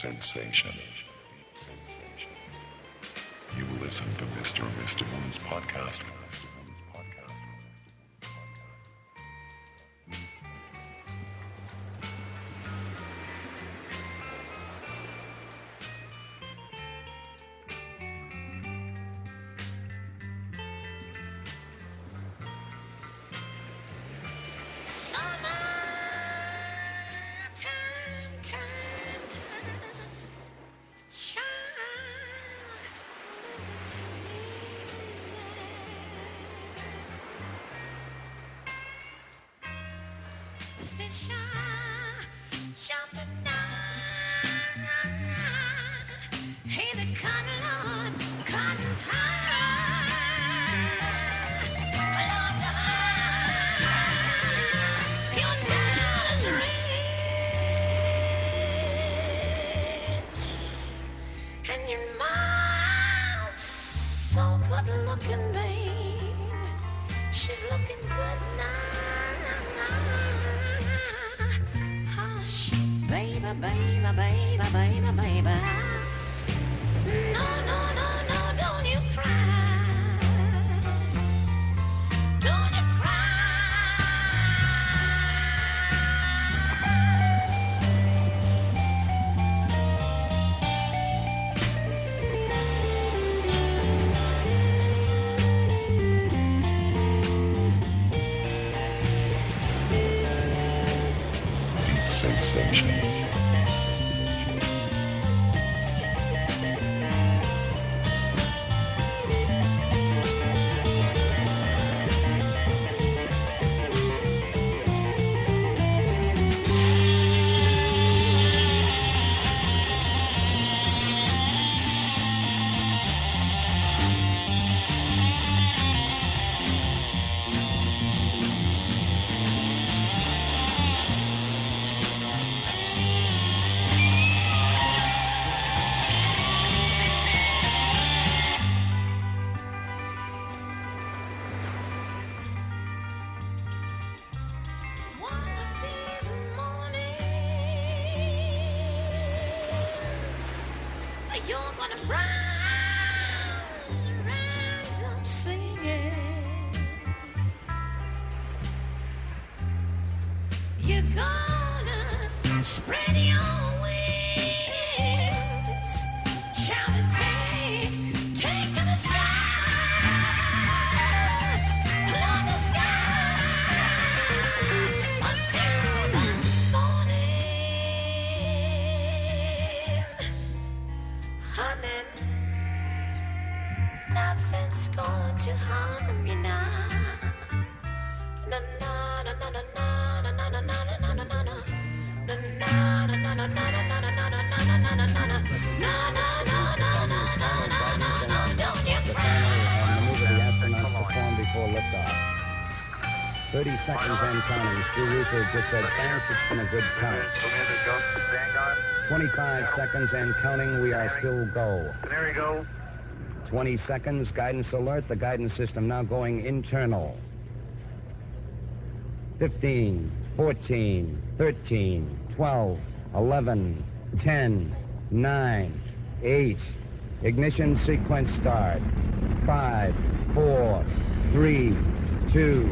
sensation. You listen to Mr. Mr. Moon's podcast. It's been a good count. 25 seconds and counting, we are still go. There you go. 20 seconds, guidance alert, the guidance system now going internal. 15, 14, 13, 12, 11, 10, 9, 8. Ignition sequence start. 5, 4, 3, 2,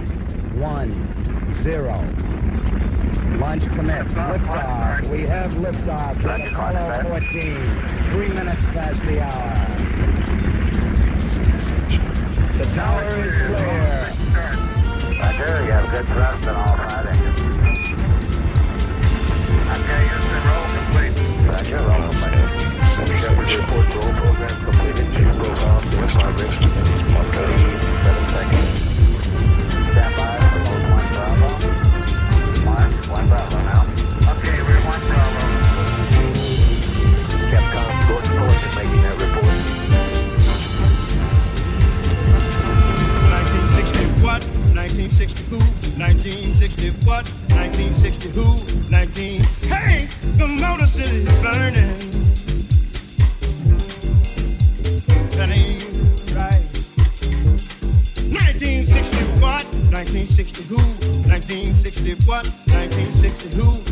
1, 0. Launch commit. Liftoff. We have liftoff on Apollo 14. Three minutes past the hour. The tower is clear. Roger, you have good thrust on all five engines. Okay, Houston, roll complete. Roger, roll complete. Sensation. Report roll program completed. You will listen to Mr. Mr. Podcast. 1960 who? 1960 what? 1960 who? 19. Hey, the Motor City's burning. That ain't right. 1960 what? 1960 who? 1960 what? 1960 who?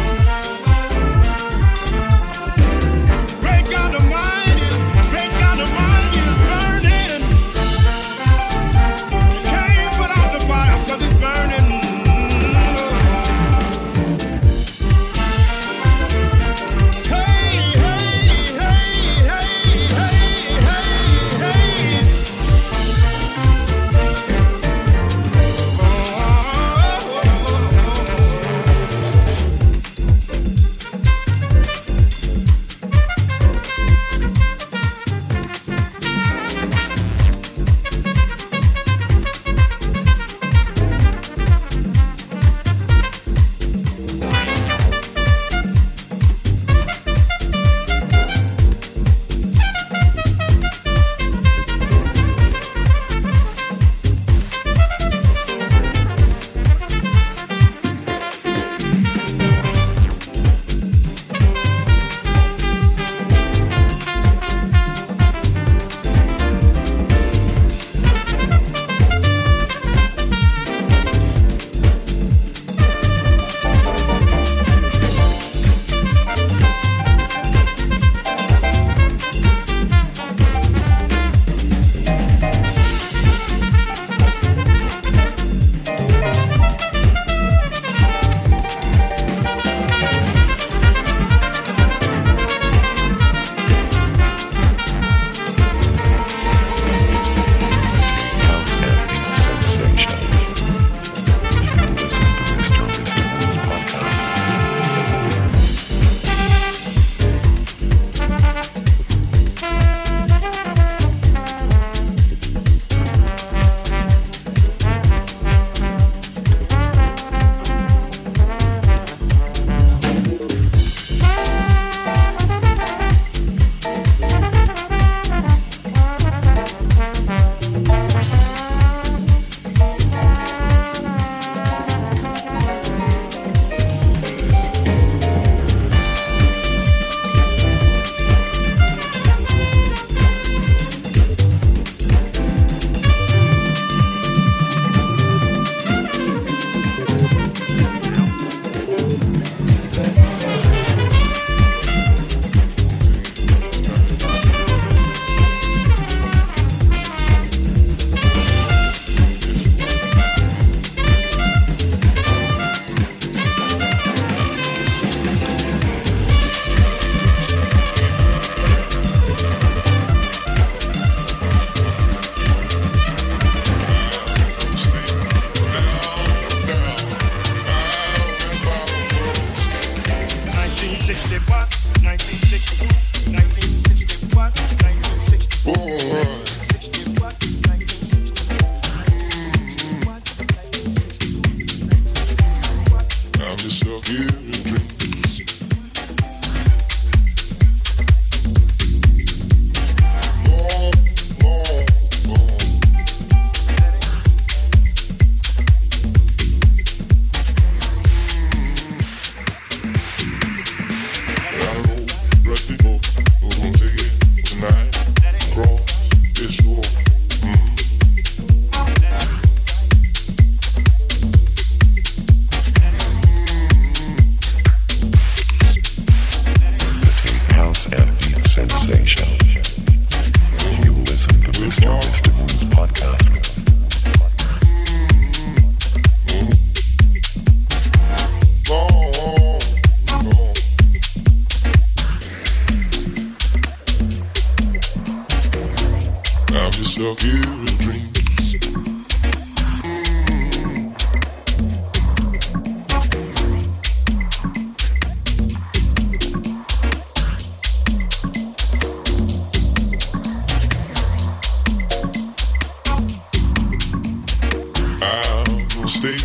will stay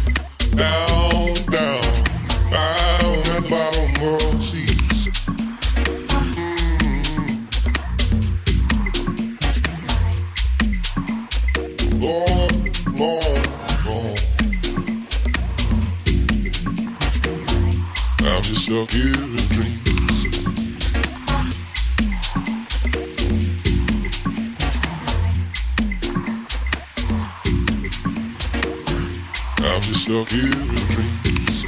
down, down, down at bottom of seas. Mm. Long. I'm just stuck here. stuck here in dreams.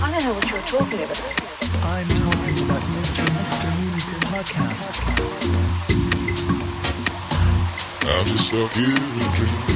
I don't know what you're talking about. I'm talking about Mr. Mr. Music Podcast. I'm just stuck here in dreams.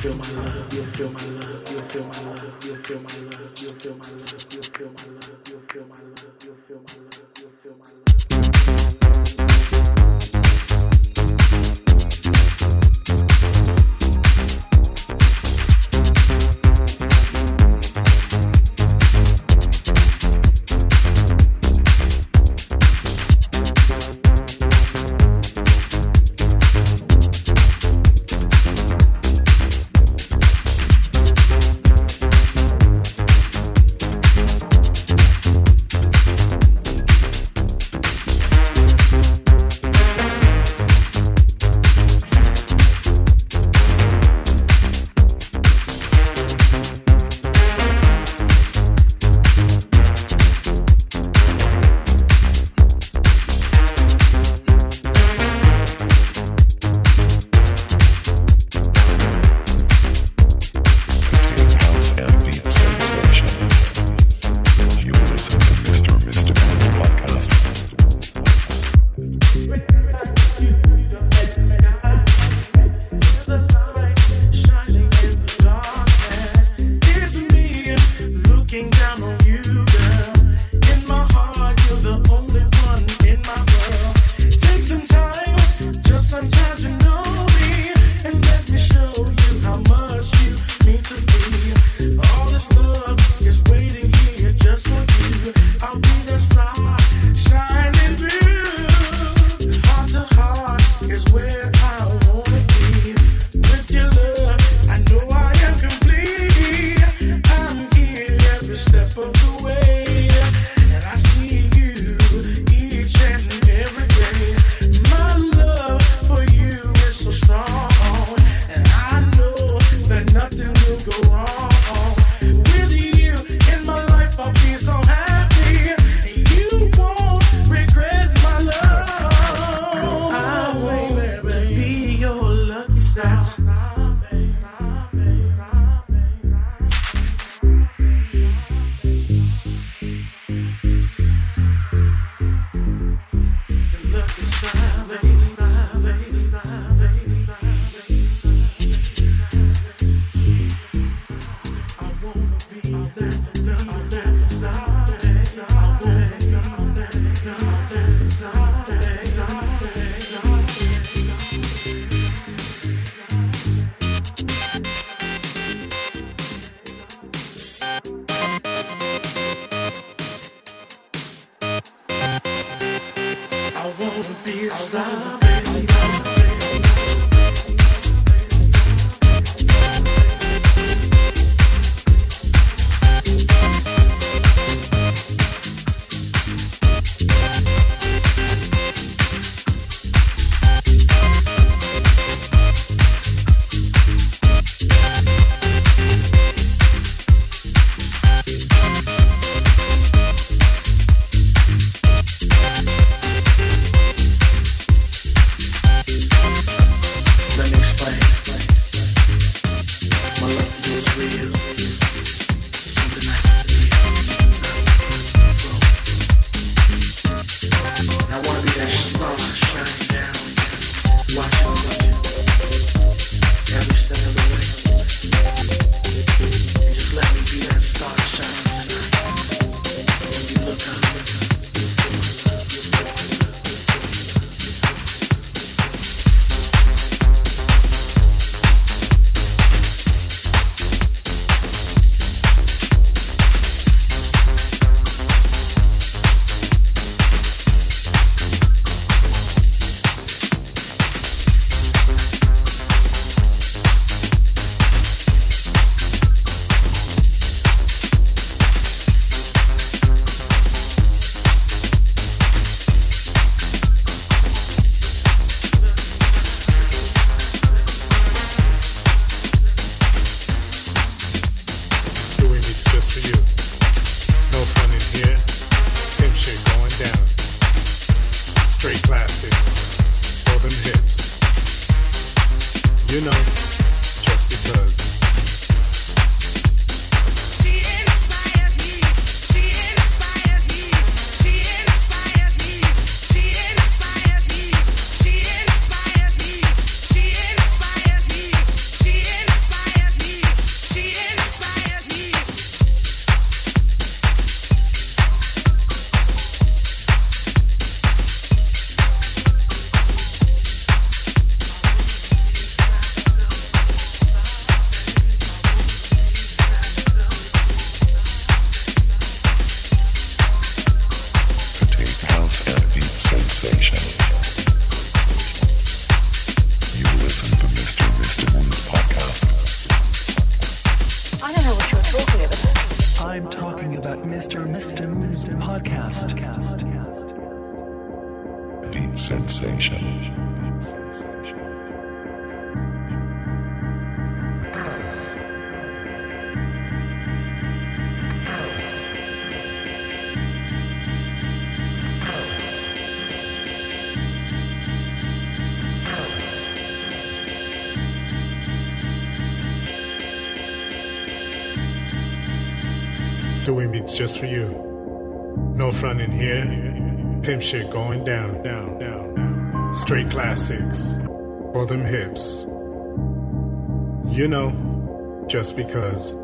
feel my love, you feel my love, you feel my love, you feel my love, you feel my love, you feel my love, you feel my love. shit going down, down, down, down. Straight classics for them hips. You know, just because.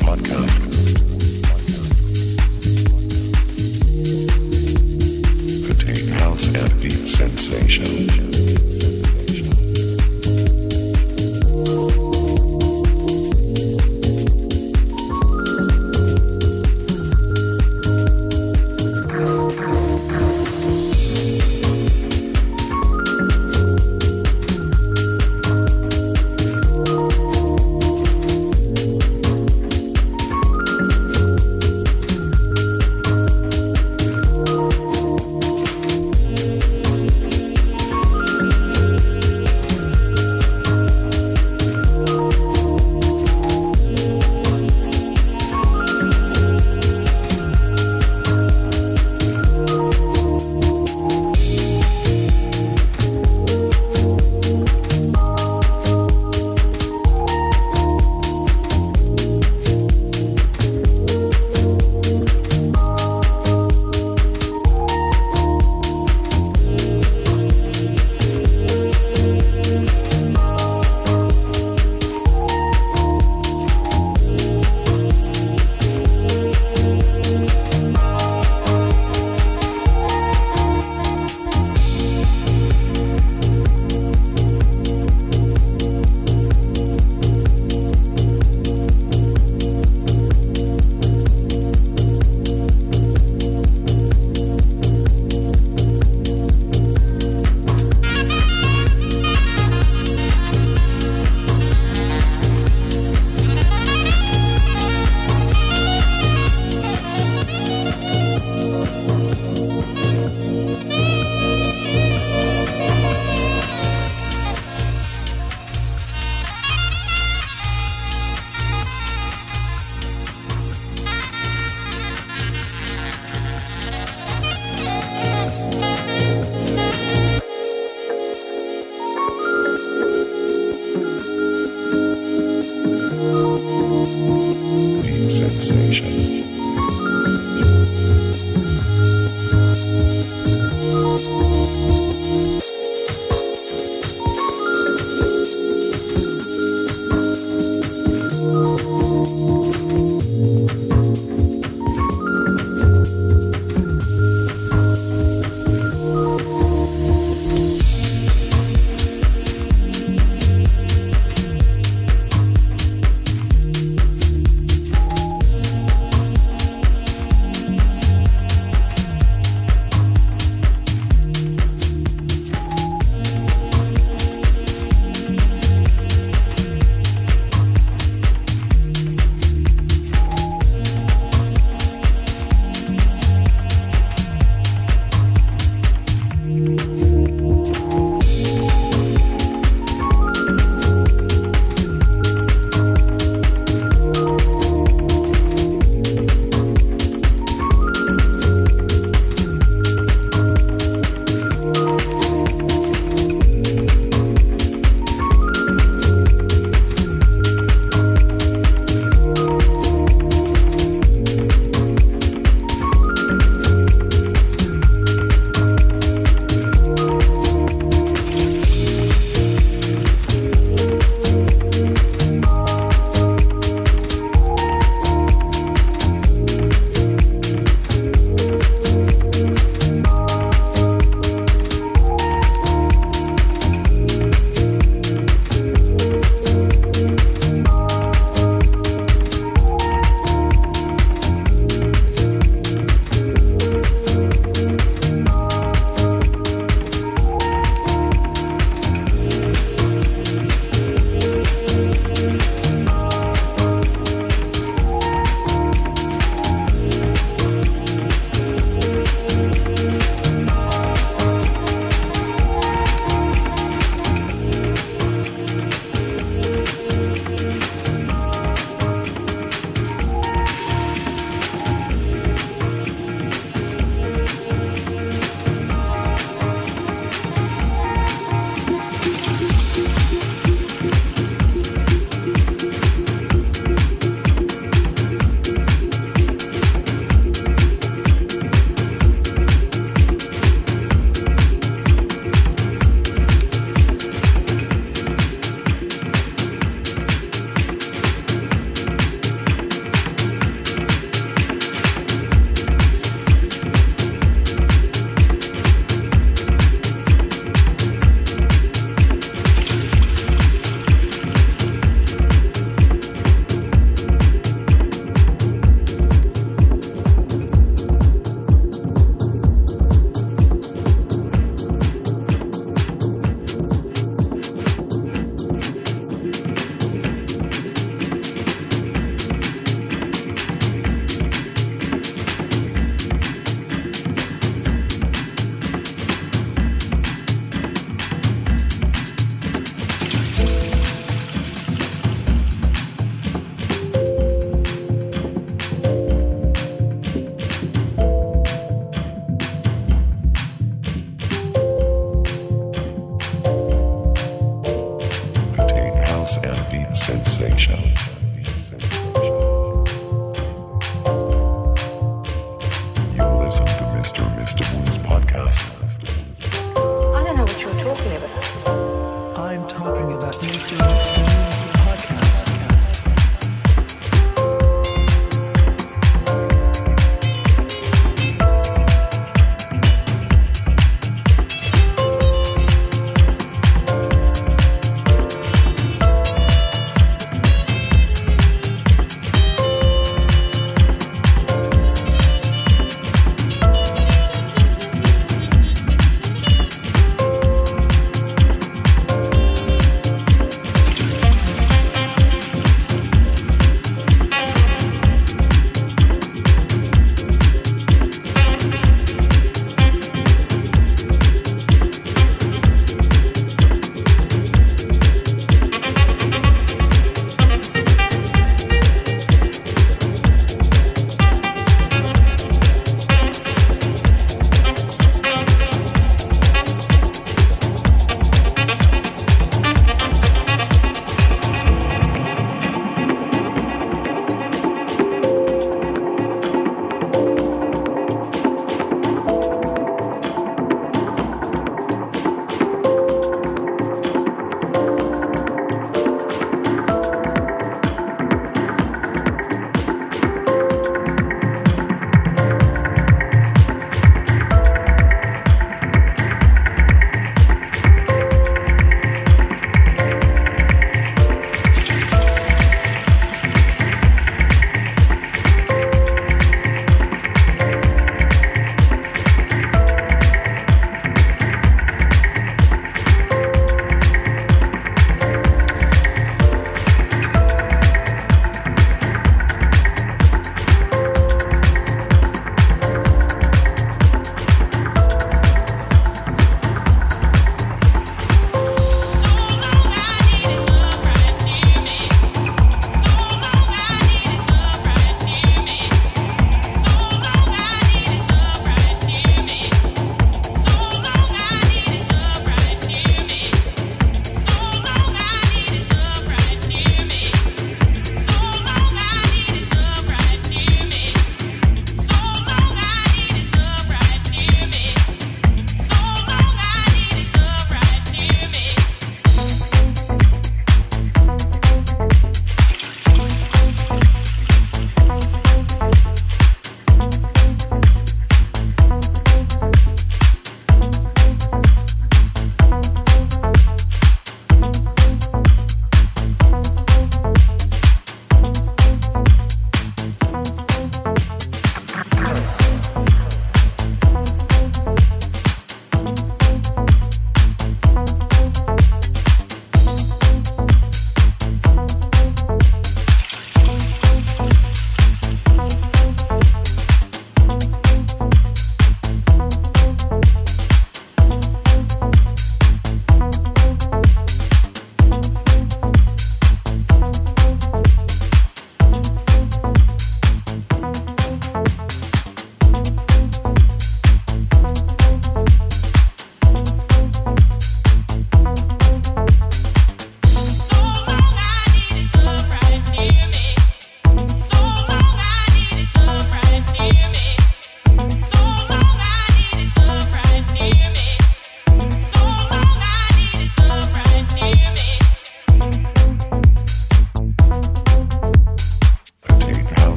podcast house and deep sensation.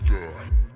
Laughter.